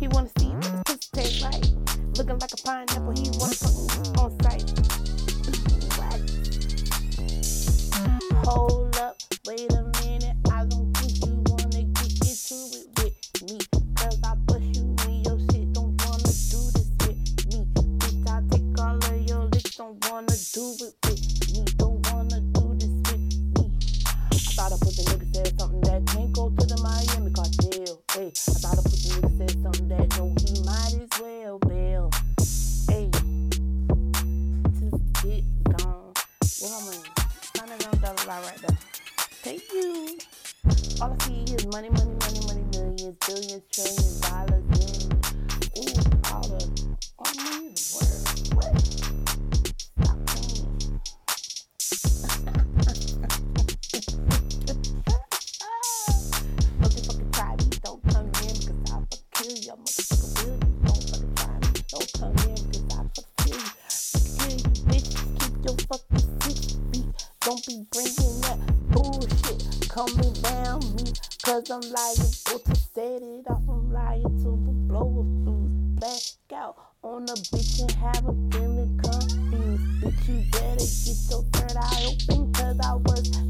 He wanna see you pussy his pussy right. Looking like a pineapple, he wanna fuck on sight. what? Hold up, wait a minute. I don't think you wanna get into it with me. Cause I bust you in your shit, don't wanna do this with me. Bitch, I take all of your lips, don't wanna do it get gone. Dollar right there. Thank you. All I see is money, money, money, money, millions, billions, trillions, dollars, be bringing that bullshit coming down me. Cause I'm liable to set it off. I'm liable to blow a fuse back out on a bitch and have a feeling confused. Bitch, you better get your third eye open. Cause I work